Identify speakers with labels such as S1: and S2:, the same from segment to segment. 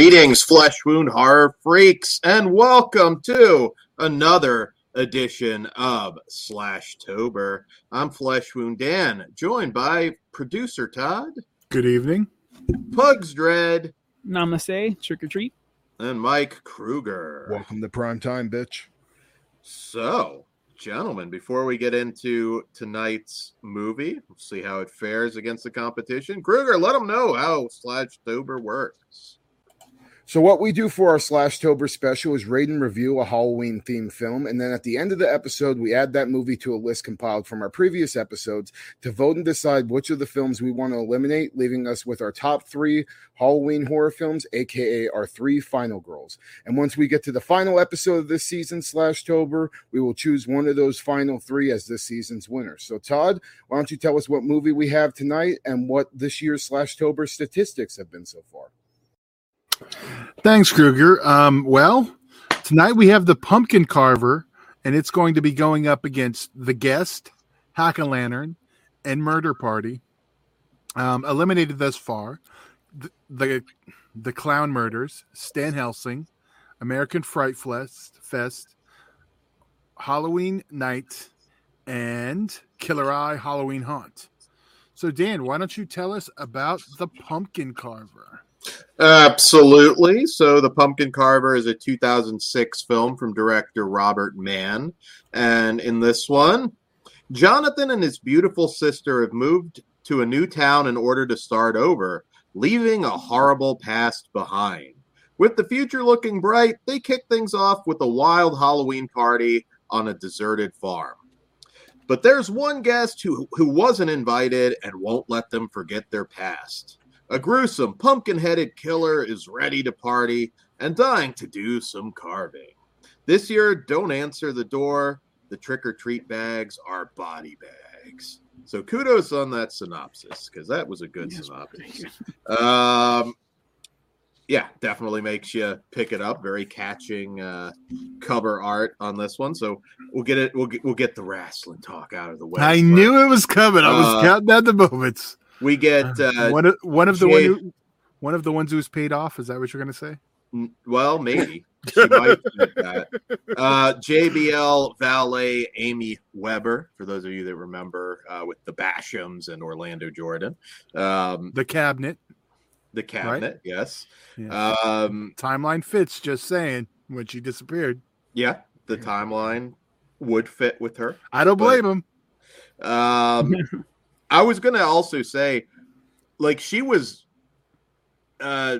S1: Greetings, flesh wound horror freaks, and welcome to another edition of Slashtober. I'm Flesh Wound Dan, joined by producer Todd,
S2: Good evening.
S1: Pugs Dread,
S3: Namaste, trick or treat.
S1: and Mike Kruger.
S4: Welcome to prime time, bitch.
S1: So, gentlemen, before we get into tonight's movie, we'll see how it fares against the competition. Kruger, let them know how Slashtober works.
S4: So, what we do for our Slashtober special is rate and review a Halloween themed film. And then at the end of the episode, we add that movie to a list compiled from our previous episodes to vote and decide which of the films we want to eliminate, leaving us with our top three Halloween horror films, aka our three final girls. And once we get to the final episode of this season, Slashtober, we will choose one of those final three as this season's winner. So, Todd, why don't you tell us what movie we have tonight and what this year's Slashtober statistics have been so far?
S2: Thanks, Kruger. Um, well, tonight we have the pumpkin carver, and it's going to be going up against the guest, Hack-O-Lantern, and Murder Party. Um, eliminated thus far, the, the the Clown Murders, Stan Helsing, American Fright Fest, Fest, Halloween Night, and Killer Eye Halloween Haunt. So, Dan, why don't you tell us about the pumpkin carver?
S1: Absolutely. So, The Pumpkin Carver is a 2006 film from director Robert Mann. And in this one, Jonathan and his beautiful sister have moved to a new town in order to start over, leaving a horrible past behind. With the future looking bright, they kick things off with a wild Halloween party on a deserted farm. But there's one guest who, who wasn't invited and won't let them forget their past. A gruesome, pumpkin headed killer is ready to party and dying to do some carving. This year, don't answer the door. The trick or treat bags are body bags. So kudos on that synopsis because that was a good
S3: Yes,
S1: synopsis. Um, yeah, definitely makes you pick it up. Very catching uh, cover art on this one. So we'll get it. We'll get, we'll get the wrestling talk out of the way.
S2: I
S1: first.
S2: knew it was coming. I was
S1: Uh,
S2: counting down the moments.
S1: We get uh,
S2: one of one of the
S1: Jay-
S2: one who, one of the ones who's paid off. Is that what you're going to say?
S1: Well, maybe she might that. Uh, JBL valet Amy Weber, for those of you that remember, uh, with the Bashams and Orlando Jordan, um,
S2: The cabinet
S1: the cabinet, yes,
S2: Yeah.
S1: um,
S2: timeline fits. Just saying. When she disappeared,
S1: yeah, the timeline would fit with her.
S2: I don't
S1: But-
S2: blame him.
S1: Um, I was gonna also say, like she was, uh,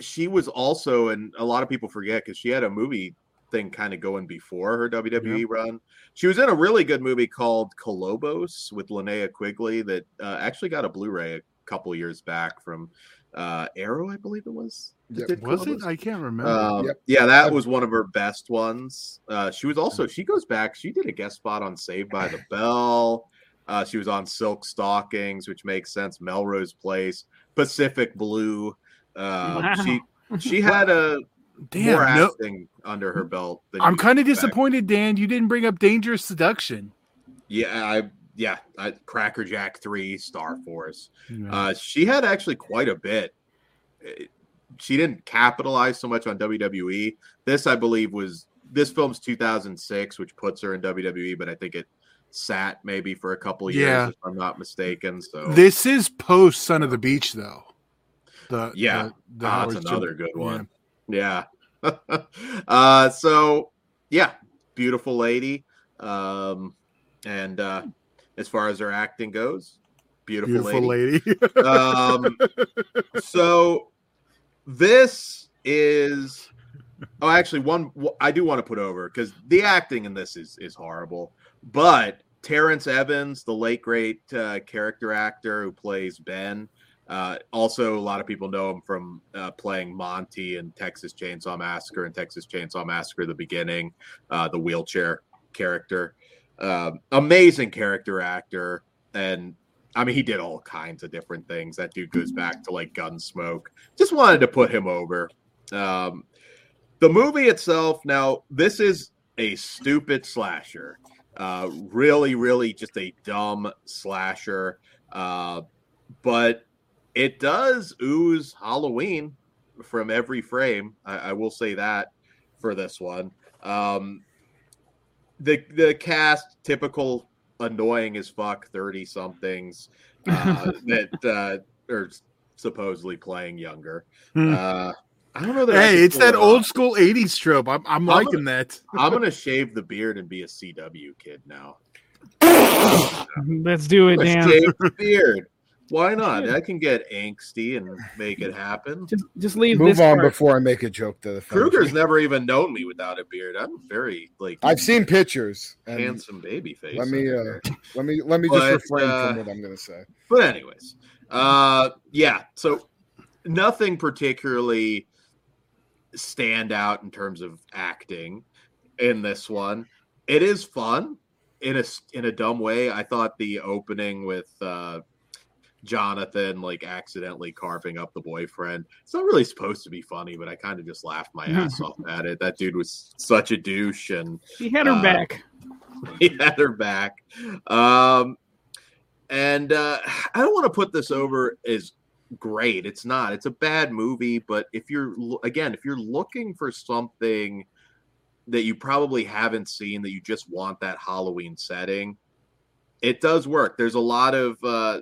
S1: she was also, and a lot of people forget because she had a movie thing kind of going before her WWE run. She was in a really good movie called Kolobos with Linnea Quigley that uh, actually got a Blu-ray a couple years back from uh, Arrow, I believe it was. that
S4: Yep.
S1: did
S2: Was it? I can't remember.
S1: Um,
S4: Yep.
S1: Yeah, that was one of her best ones. Uh, she was also she goes back. She did a guest spot on Saved by the Bell. Uh, she was on Silk Stockings, which makes sense. Melrose Place, Pacific Blue. Um,
S3: Wow.
S1: She she had a more
S2: Damn. No,
S1: acting under her belt. Than
S2: I'm kind of disappointed, Dan. You didn't bring up Dangerous Seduction.
S1: Yeah, I yeah, I, Cracker Jack three, Star Force.
S2: Yeah.
S1: Uh, she had actually quite a bit. Uh, She didn't capitalize so much on WWE. This, I believe, was this film's 2006, which puts her in WWE, but I think it sat maybe for a couple years,
S2: Yeah.
S1: if I'm not mistaken. So
S2: this is post Son of the Beach, though. The
S1: Yeah.
S2: the, the
S1: Ah, that's another good
S2: yeah.
S1: one. Yeah. uh, so yeah, beautiful lady. Um, and uh, as far as her acting goes, beautiful,
S2: Beautiful
S1: lady.
S2: lady.
S1: um, so this is oh actually one i do want to put over because the acting in this is is horrible but terrence evans the late great uh, character actor who plays ben uh, also a lot of people know him from uh, playing monty in texas chainsaw massacre and texas chainsaw massacre the beginning uh, the wheelchair character um, amazing character actor and I mean, he did all kinds of different things. That dude goes back to like Gunsmoke. Just wanted to put him over. Um, the movie itself, now, this is a stupid slasher. Uh, really, really just a dumb slasher. Uh, but it does ooze Halloween. from every frame. I, I will say that for this one. Um, the the cast typical annoying as fuck 30 somethings uh, that uh, are supposedly playing younger.
S2: Hmm.
S1: Uh, I don't know that.
S2: Hey, it's that
S1: it
S2: old
S1: off.
S2: school '80s trope. I'm, I'm
S1: I'm
S2: liking that.
S1: I'm gonna shave the beard and be a CW kid now.
S3: Let's do it,
S1: I'm
S3: Dan.
S1: shave the beard. Why not? I can get angsty and make it happen.
S3: Just just leave
S4: Move
S3: this
S4: on
S3: part.
S4: before I make a joke to the
S1: Kruger's never even known me without a beard. I'm very like
S4: I've seen pictures. and
S1: handsome baby face.
S4: Let me uh, let me let me just
S1: But,
S4: refrain
S1: uh,
S4: from what I'm gonna say.
S1: But anyways, uh, yeah. So nothing particularly stand out in terms of acting in this one. It is fun in a in a dumb way. I thought the opening with uh, Jonathan like accidentally carving up the boyfriend. It's not really supposed to be funny, but I kind of just laughed my ass off at it. That dude was such a douche and
S3: He had her
S1: uh,
S3: back.
S1: he had her back. Um, and uh, I don't want to put this over as great. It's not. It's a bad movie. But if you're again, if you're looking for something that you probably haven't seen that you just want that Halloween setting, it does work. There's a lot of uh,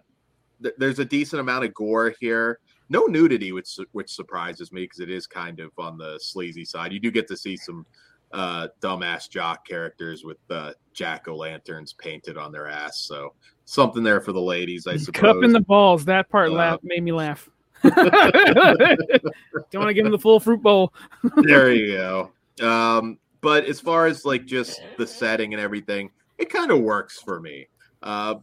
S1: th- there's a decent amount of gore here. No nudity, which which surprises me because it is kind of on the sleazy side. You do get to see some uh, dumbass jock characters with uh, jack o' lanterns painted on their ass. So something there for the ladies, I suppose.
S3: Cup in the balls. That part
S1: Uh,
S3: laugh made me laugh. Don't want to give him the full fruit bowl.
S1: there you go. Um, but as far as like just the setting and everything, it kind of works for me. Uh,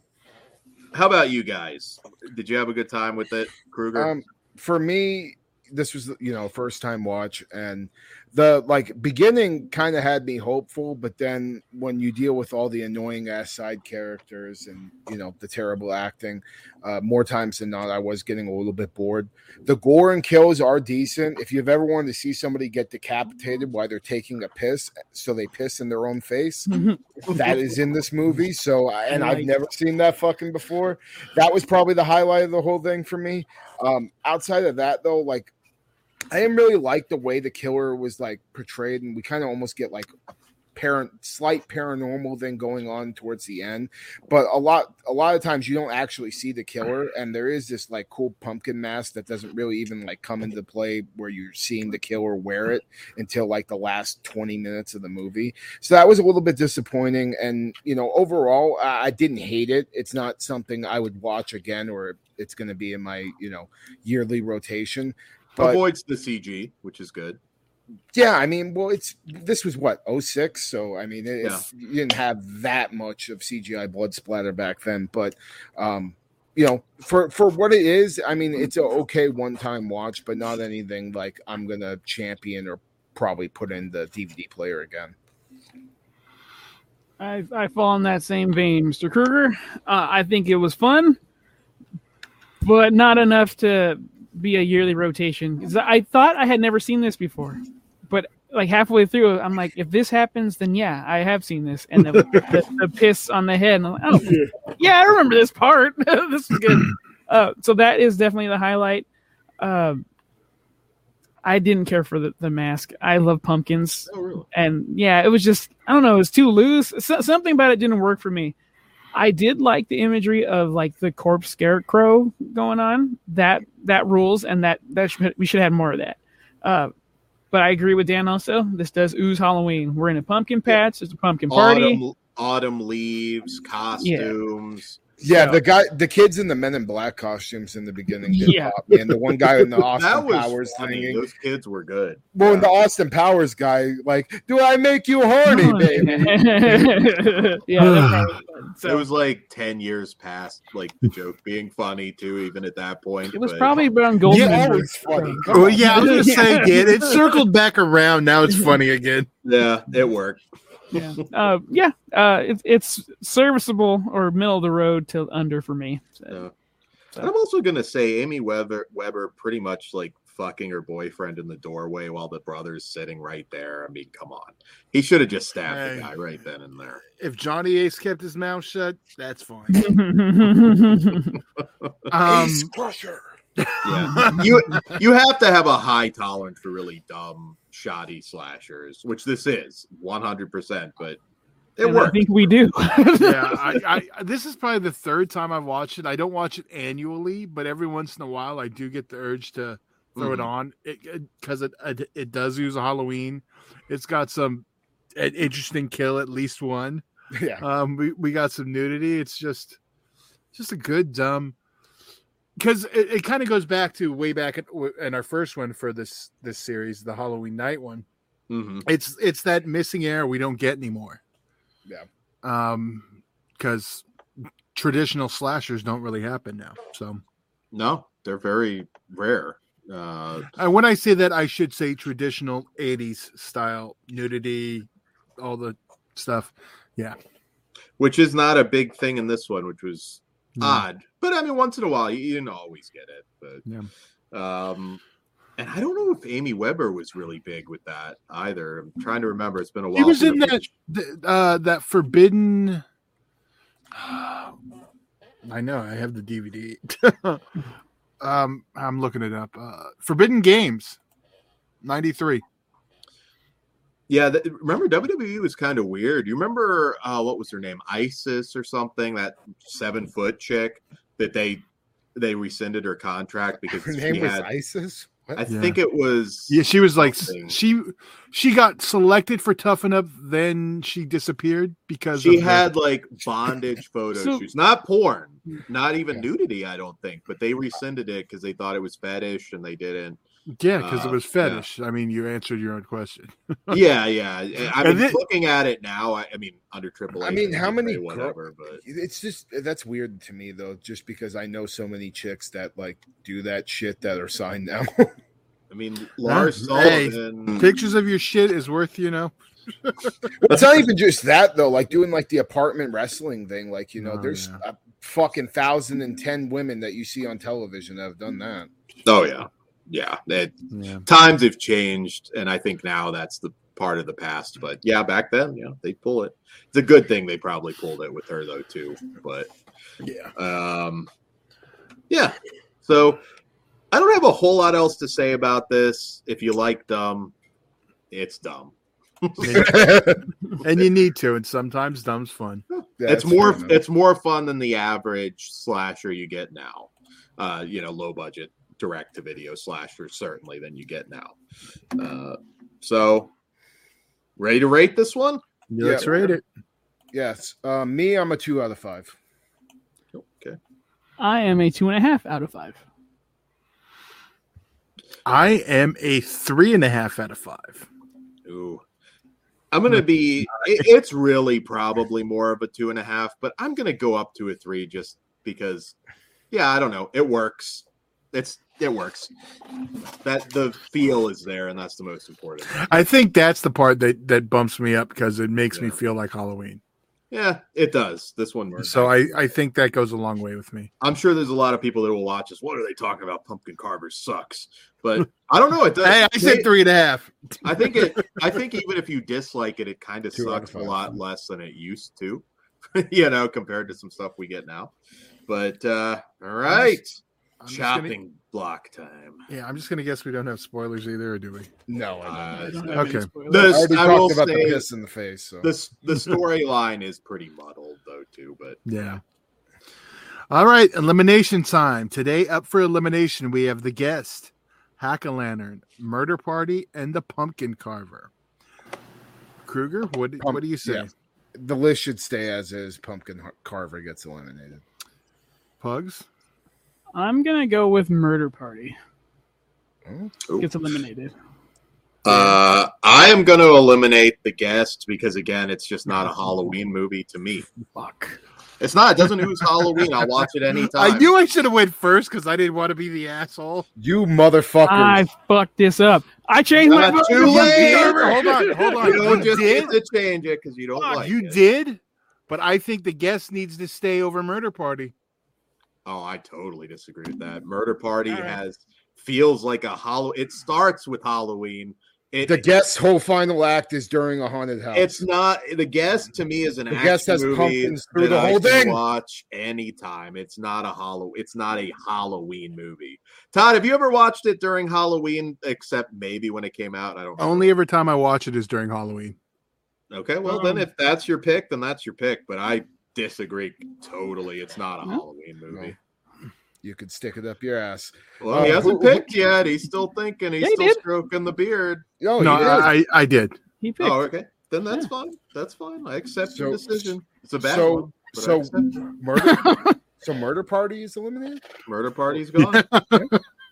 S1: how about you guys? Did you have a good time with it, Kruger?
S4: Um, for me, this was you know first time watch, and the like beginning kind of had me hopeful, but then when you deal with all the annoying ass side characters and you know the terrible acting, uh, more times than not, I was getting a little bit bored. The gore and kills are decent. If you've ever wanted to see somebody get decapitated while they're taking a piss, so they piss in their own face, that is in this movie. So, and I've never seen that fucking before. That was probably the highlight of the whole thing for me. Um, outside of that, though, like I didn't really like the way the killer was like portrayed, and we kind of almost get like parent slight paranormal thing going on towards the end. But a lot, a lot of times you don't actually see the killer, and there is this like cool pumpkin mask that doesn't really even like come into play where you're seeing the killer wear it until like the last 20 minutes of the movie. So that was a little bit disappointing. And, you know, overall, I, I didn't hate it. It's not something I would watch again or it's going to be in my, you know, yearly rotation. But
S1: Avoids the CG, which is good.
S4: yeah, I mean, well, it's this was what 06, so I mean, it's, you didn't have that much of CGI blood splatter back then, but um, you know, for for what it is, I mean, it's a okay one time watch, but not anything like I'm gonna champion or probably put in the DVD player again.
S3: I, I fall in that same vein, Mr. Kruger. Uh, I think it was fun, but not enough to be a yearly rotation. I thought I had never seen this before, but like halfway through, I'm like, if this happens, then yeah, I have seen this. And the, the, the piss on the head, and I'm like, oh, yeah, I remember this part. this is good. Uh, so that is definitely the highlight. Um I didn't care for the, the mask. I love pumpkins
S1: Oh, really?
S3: and yeah, it was just I don't know, it was too loose. So, something about it didn't work for me. I did like the imagery of like the corpse scarecrow going on. That that rules, and that that should, we should have more of that. Uh, but I agree with Dan also. This does ooze Halloween. We're in a pumpkin patch. It's a pumpkin party.
S1: Autumn, autumn leaves, costumes.
S4: Yeah,
S3: So-
S4: the guy, the kids in the Men in Black costumes in the beginning did
S3: Yeah.
S4: pop me, and the one guy in the Austin
S1: was
S4: Powers
S1: funny.
S4: thing.
S1: Those kids were good.
S4: Well, and the Austin Powers guy, like, do I make you horny, baby?
S3: yeah, that part was fun.
S1: it was like ten years past like the joke being funny too, even at that point.
S3: it was
S1: but-
S3: probably around Gold.
S2: Yeah,
S3: Member.
S4: always funny. Come
S2: Oh yeah, I was gonna say again. It circled back around. Now it's funny again.
S1: Yeah, it worked.
S3: yeah, uh, yeah. Uh, it's it's serviceable or middle of the road to under for me. So,
S1: Yeah. And I'm also gonna say Amy Weber Weber pretty much like fucking her boyfriend in the doorway while the brother's sitting right there. I mean, come on. He should have just stabbed
S2: Hey.
S1: the guy right then and there.
S2: If Johnny Ace kept his mouth shut, that's fine.
S3: yeah,
S2: Um,
S4: Ace Crusher.
S1: Yeah. you you have to have a high tolerance for really dumb, shoddy slashers, which this is 100%, but it
S3: And I think we do.
S2: yeah, I, I this is probably the third time I've watched it. I don't watch it annually, but every once in a while I do get the urge to throw it
S1: Mhm.
S2: on because it, it it does use a Halloween. It's got some an interesting kill, at least one.
S4: Yeah.
S2: Um, we, we got some nudity. It's just just a good dumb because it, it kind of goes back to way back in, in our first one for this this series, the Halloween night one.
S1: Mhm.
S2: It's it's that missing air we don't get anymore.
S4: Yeah.
S2: Um, because traditional slashers don't really happen now. So
S1: No, they're very rare. Uh,
S2: and when I say that, I should say traditional '80s style nudity, all the stuff. Yeah.
S1: Which is not a big thing in this one, which was
S2: Yeah.
S1: odd. But I mean, once in a while, you, you didn't always get it. But
S2: Yeah.
S1: um, and I don't know if Amy Weber was really big with that either. I'm trying to remember. It's been a while.
S2: He was in that uh, that forbidden. I know I have the DVD. um, I'm looking it up. Uh, Forbidden Games, '93.
S1: Yeah, th- remember WWE was kind of weird. You remember uh, what was her name, Isis or something? That seven foot chick that they they rescinded her contract because
S4: Her
S1: she
S4: name was
S1: had.
S4: ISIS. What?
S1: I
S2: Yeah.
S1: think it was.
S2: Yeah, she was like
S1: Something.
S2: she she got selected for Tough Enough, then she disappeared because
S1: She
S2: of the-
S1: had like bondage photo
S3: So-
S1: shoots, not porn, not even
S4: Yeah.
S1: nudity. I don't think, but they rescinded it because they thought it was fetish and they didn't.
S2: Yeah because
S1: uh,
S2: it was
S1: yeah.
S2: fetish. I mean, you answered your own question.
S1: yeah, yeah. I
S2: And
S1: mean,
S2: thi-
S1: looking at it now, I, I mean, under Triple A.
S4: I mean, how many
S1: say
S4: girl-
S1: whatever, but
S4: It's just that's weird to me though, just because I know so many chicks that like do that shit that are signed now.
S1: I mean, Lars
S2: Hey,
S1: Sullivan.
S2: Pictures of your shit is worth, you know.
S4: it's not even just that though, like doing like the apartment wrestling thing. Like you know,
S2: Oh,
S4: there's
S2: yeah.
S4: a fucking thousand and ten women that you see on television that have done that.
S1: Oh yeah, yeah. It,
S2: Yeah.
S1: times have changed, and I think now that's the part of the past. But yeah, back then, yeah, they pull it. It's a good thing they probably pulled it with her though too. But
S2: Yeah.
S1: um, yeah. So I don't have a whole lot else to say about this. If you like dumb, it's dumb.
S2: and you need to, and sometimes dumb's fun.
S1: it's more it's more fun than the average slasher you get now. Uh, you know, low budget direct to video slashers certainly than you get now. Uh, so ready to rate this one?
S2: Let's
S4: Yeah.
S2: rate it.
S4: yes. Uh, me, I'm a two out of five.
S1: Okay.
S3: I am a two and a half out of five.
S2: I am a three and a half out of five.
S1: Ooh. I'm gonna be it's really probably more of a two and a half, but I'm gonna go up to a three just because yeah, I don't know. It works. It's it works. That the feel is there, and that's the most important.
S2: I think that's the part that that bumps me up because it makes me feel like Halloween.
S1: Yeah, it does. This one works.
S2: So I I think that goes a long way with me.
S1: I'm sure there's a lot of people that will watch this. What are they talking about? Pumpkin Carver sucks. But I don't know. It does.
S2: Hey, I said three and a half.
S1: I think it. I think even if you dislike it, it kind of
S4: Two out of
S1: sucks a lot less than it used to. you know, compared to some stuff we get now. But uh all right,
S2: I'm just gonna-
S1: chopping block time.
S2: yeah, I'm just gonna guess we don't have spoilers either, or do we?
S4: No, I
S1: Uh,
S3: I
S4: don't.
S3: don't
S1: no.
S3: have any
S2: Okay.
S3: spoilers.
S1: The-
S4: I already
S1: I will
S4: talked about
S1: say-
S4: the piss in the face. So
S1: This the storyline is pretty muddled though too. But
S2: Yeah. All right, elimination time. Today, up for elimination, we have the guest, Hack-O-Lantern, Murder Party, and the Pumpkin Carver. Kruger, what
S4: Pump-
S2: what do you say?
S4: yeah. the list should stay as is. Pumpkin Carver gets eliminated.
S2: Pugs?
S3: I'm gonna go with Murder Party.
S1: Ooh.
S3: Gets eliminated.
S1: uh, I am going to eliminate the guest because again, it's just not a Halloween movie to me.
S3: Fuck.
S1: It's not. It doesn't use Halloween. I'll watch it anytime.
S2: I knew I should have went first because I didn't want to be the asshole.
S4: You motherfucker!
S3: I fucked this up. I changed my
S1: Not
S3: vote.
S1: too late.
S2: Hold on, hold on.
S1: You don't just
S2: did?
S1: get to change it because you don't
S2: Fuck,
S1: like
S2: you
S1: it.
S2: did, but I think the guest needs to stay over Murder Party.
S1: Oh, I totally disagree with that. Murder Party
S3: All right.
S1: has feels like a hollow. It starts with Halloween, It,
S4: The guest's whole final act is during a haunted house.
S1: it's not the guest to me is an
S4: The Guest has pumpkins through the whole
S1: can
S4: thing.
S1: watch anytime. It's not a hollow. It's not a Halloween movie. Todd, have you ever watched it during Halloween? Except maybe when it came out. I don't. know.
S2: Only every time I watch it is during Halloween.
S1: Okay, well then,
S3: Um,
S1: if that's your pick, then that's your pick. But I disagree totally. It's not a Halloween movie.
S4: you could stick it up your ass.
S1: Well, he
S4: Uh,
S1: hasn't
S4: who- who-
S1: picked yet. He's still thinking. He's
S3: Yeah, he
S1: still
S3: did.
S1: stroking the beard.
S4: No,
S2: no,
S4: you.
S2: I, I did.
S3: He picked.
S1: Oh, okay. Then that's
S3: Yeah.
S1: fine. That's fine. I accept your decision. It's a bad
S4: so-
S1: one. But
S4: so murder. so murder party is eliminated.
S1: murder party's gone.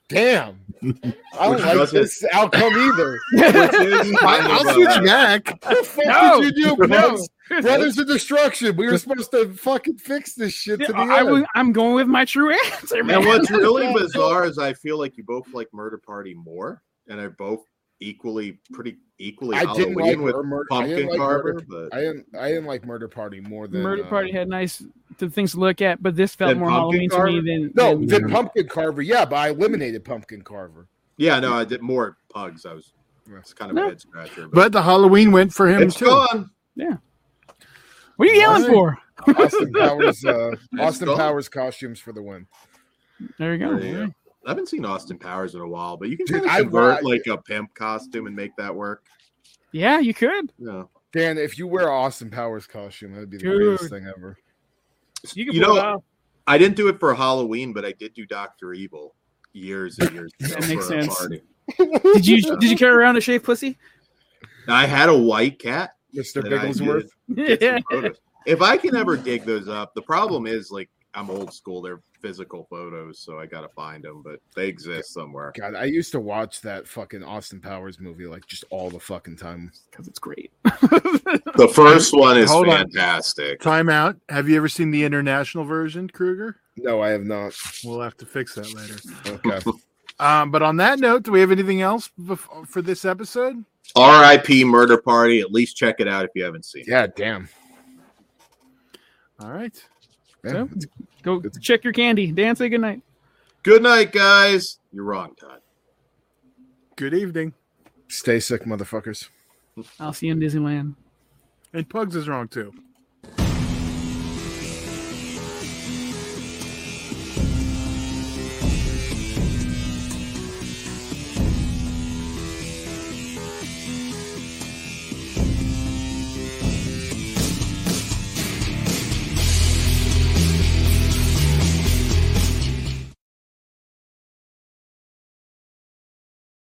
S4: Damn, I don't like
S1: doesn't-
S4: this outcome either.
S1: Which is kind
S2: I'll switch back.
S4: What the fuck
S3: No.
S4: did you do,
S3: No.
S4: Brothers? Brothers of Destruction. We were supposed to fucking fix this shit to the
S3: I,
S4: end.
S3: was, I'm going with my true answer, man.
S1: And what's really bizarre is I feel like you both like Murder Party more, and are both equally pretty equally
S4: I didn't like
S1: with
S4: Mur- Mur- I didn't
S1: Pumpkin
S4: like
S1: Carver.
S4: Murder-
S1: But
S4: I didn't. I didn't like Murder Party more than
S3: Murder
S4: uh,
S3: Party had nice th- things to look at, but this felt more
S1: Pumpkin
S3: Halloween to me than
S4: No,
S3: than-
S4: the Pumpkin Carver. Yeah, but I eliminated Pumpkin Carver.
S1: yeah, no, I did more pugs. I was it's kind of
S3: No.
S1: a head scratcher. But,
S2: But the Halloween went for him
S1: it's
S2: too.
S1: gone. Yeah.
S3: What are you yelling
S4: Right.
S3: for?
S4: Austin Powers. Uh, Austin. Powers costumes for the win.
S3: There you go.
S1: There you go. I haven't seen Austin Powers in a while, but you can
S4: Dude,
S1: kind of
S4: I
S1: convert
S4: wa-
S1: like a pimp costume and make that work.
S3: Yeah, you could.
S1: Yeah.
S4: Dan, if you wear Austin Powers costume, that'd be the
S3: Dude.
S4: greatest thing ever.
S3: You could
S1: You know. I didn't do it for Halloween, but I did do Doctor Evil years and years ago
S3: That makes sense. Did you did you carry around a shaved pussy?
S1: I had a white cat.
S4: Mr.
S1: that
S4: Bigglesworth.
S1: did get some
S3: Yeah.
S1: If I can ever dig those up, the problem is like I'm old school. They're physical photos, so I gotta find them, but they exist somewhere.
S4: God, I used to watch that fucking Austin Powers movie like just all the fucking time.
S3: Because it's great.
S1: The first one is
S2: Hold on.
S1: fantastic.
S2: Time out. Have you ever seen the international version, Kruger?
S4: No, I have not.
S2: We'll have to fix that later.
S4: Okay.
S2: Um, but on that note, do we have anything else bef- for this episode?
S1: R.I.P. Murder Party. At least check it out if you haven't seen it.
S4: yeah, damn.
S2: All right.
S4: Yeah.
S3: So, go check your candy. Dan, say good night.
S1: Good night, guys. You're wrong, Todd.
S2: Good evening.
S4: Stay sick, motherfuckers.
S3: I'll see you in Disneyland.
S2: And Pugs is wrong too.